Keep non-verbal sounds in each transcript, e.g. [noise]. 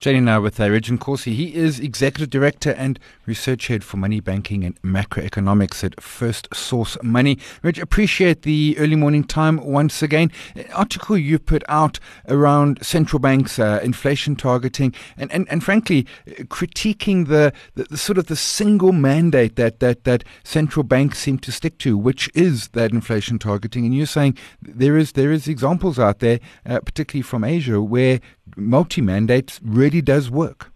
Chatting now with Ridge Corsi. He is Executive Director and Research Head for Money Banking and Macroeconomics at First Source Money. Rich, appreciate the early morning time once again. An article you put out around central banks' uh, inflation targeting and, and, and frankly, critiquing the, the, the, sort of the single mandate that, that, that central banks seem to stick to, which is that inflation targeting. And you're saying there is, there is examples out there, uh, particularly from Asia, where multi-mandate really does work.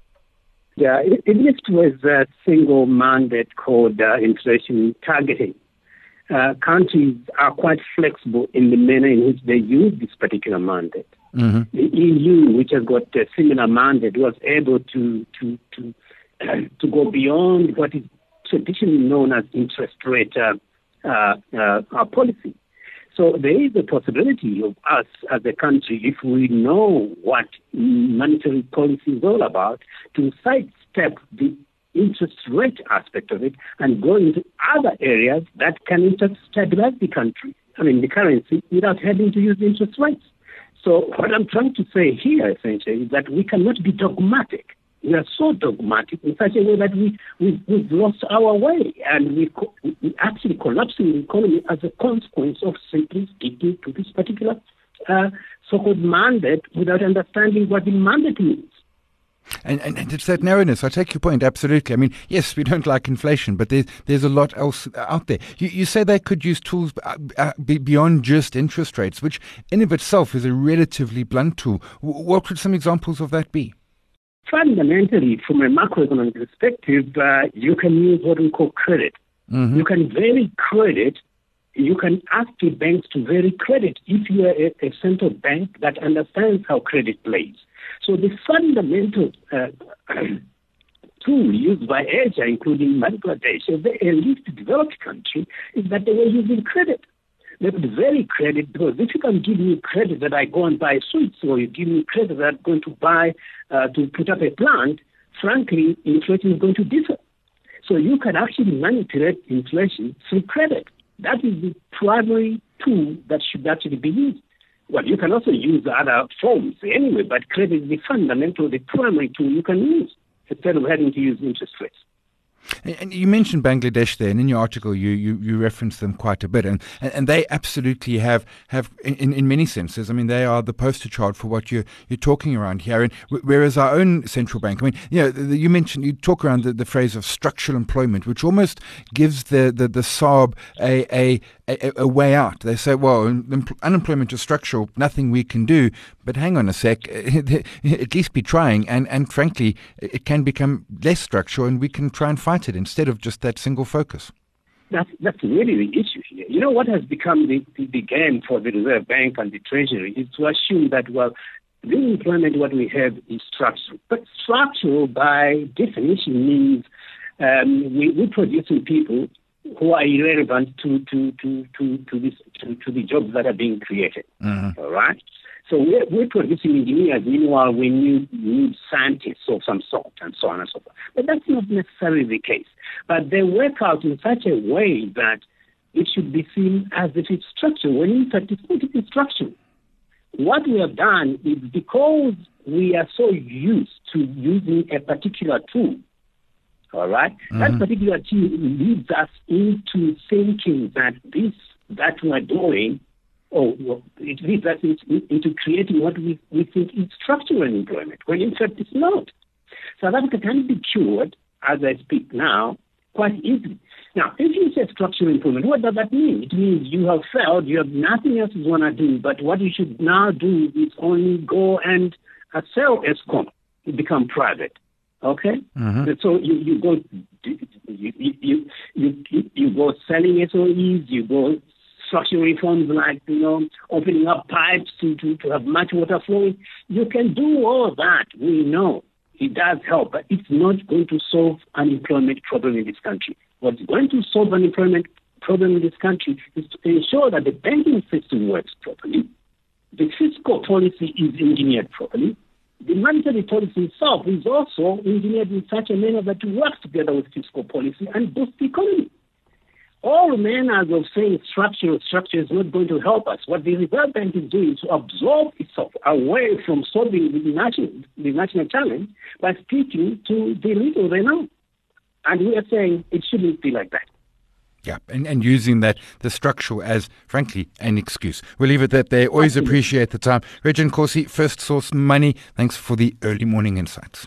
Yeah, it, it with a single mandate called uh, inflation targeting. Uh, countries are quite flexible in the manner in which they use this particular mandate. Mm-hmm. The EU, which has got a similar mandate, was able to to to uh, [clears throat] to go beyond what is traditionally known as interest rate uh, uh, uh policy. So there is a possibility of us as a country, if we know what monetary policy is all about, to sidestep the interest rate aspect of it and go into other areas that can stabilize the country, I mean the currency, without having to use interest rates. So what I'm trying to say here essentially is that we cannot be dogmatic we are so dogmatic in such a way that we, we, we've lost our way and we, co- we actually collapsing the economy as a consequence of simply sticking to this particular uh, so-called mandate without understanding what the mandate means. And, and, and, it's that narrowness. I take your point absolutely. I mean, yes, we don't like inflation, but there's there's a lot else out there. You, you say they could use tools uh, uh, beyond just interest rates, which in of itself is a relatively blunt tool. What could some examples of that be? Fundamentally, from a macroeconomic perspective, uh, you can use what we call credit. Mm-hmm. You can vary credit. You can ask the banks to vary credit if you are a, a central bank that understands how credit plays. So the fundamental uh, [clears throat] tool used by Asia, including Bangladesh, as a least developed country, is that they were using credit they would very credit because if you can give me credit that I go and buy sweets or you give me credit that I'm going to buy uh, to put up a plant, frankly, inflation is going to differ. So you can actually manipulate inflation through credit. That is the primary tool that should actually be used. Well, you can also use other forms anyway, but credit is the fundamental, the primary tool you can use instead of having to use interest rates. And you mentioned Bangladesh there, and in your article you, you, you reference them quite a bit, and, and they absolutely have have in, in many senses. I mean, they are the poster child for what you're you're talking around here. And whereas our own central bank, I mean, you know, you mentioned you talk around the, the phrase of structural employment, which almost gives the the, the SARB a, a a, a, way out. They say, well, unemployment is structural, nothing we can do. But hang on a sec, [laughs] at least be trying. And, and frankly, it can become less structural and we can try and fight it instead of just that single focus. That's, that's really the issue here. You know, what has become the, the, the game for the Reserve Bank and the Treasury is to assume that, well, the employment what we have is structural. But structural, by definition, means um, we, we're producing people who are irrelevant to to to to to, this, to, to the jobs that are being created. Mm-hmm. All right. So we're, we're producing engineers. Meanwhile, we need, need scientists of some sort, and so on and so forth. But that's not necessarily the case. But they work out in such a way that it should be seen as if it's structural, when in fact it's not structural. What we have done is because we are so used to using a particular tool all right? mm-hmm. That particular tool leads us into thinking that this that we're doing, or well, it leads us into, into creating what we, we think is structural employment, when in fact it's not. South Africa can be cured, as I speak now, quite easily. Now, if you say structural improvement, what does that mean? It means you have failed, you have nothing else you want to do, but what you should now do is only go and sell Eskom, become private. Okay, mm-hmm. so you, you go you, you you you you go selling SOEs, you go structural reforms like you know opening up pipes to, to, to have much water flowing. You can do all that. We know it does help, but it's not going to solve unemployment problem in this country. What's going to solve unemployment problem in this country is to ensure that the banking system works properly, the fiscal policy is engineered properly, the monetary policy itself is also engineered in such a manner that it works together with fiscal policy and boosts the economy. All manners of saying structural structure is not going to help us. What the Reserve Bank is doing is to absorb itself away from solving the national, the national challenge by speaking to the little they know. And we are saying it shouldn't be like that. Yeah, and, and using that, the structural as, frankly, an excuse. We'll leave it that there. Always Absolutely. appreciate the time. Regin Corsi, First Source Money, thanks for the early morning insights.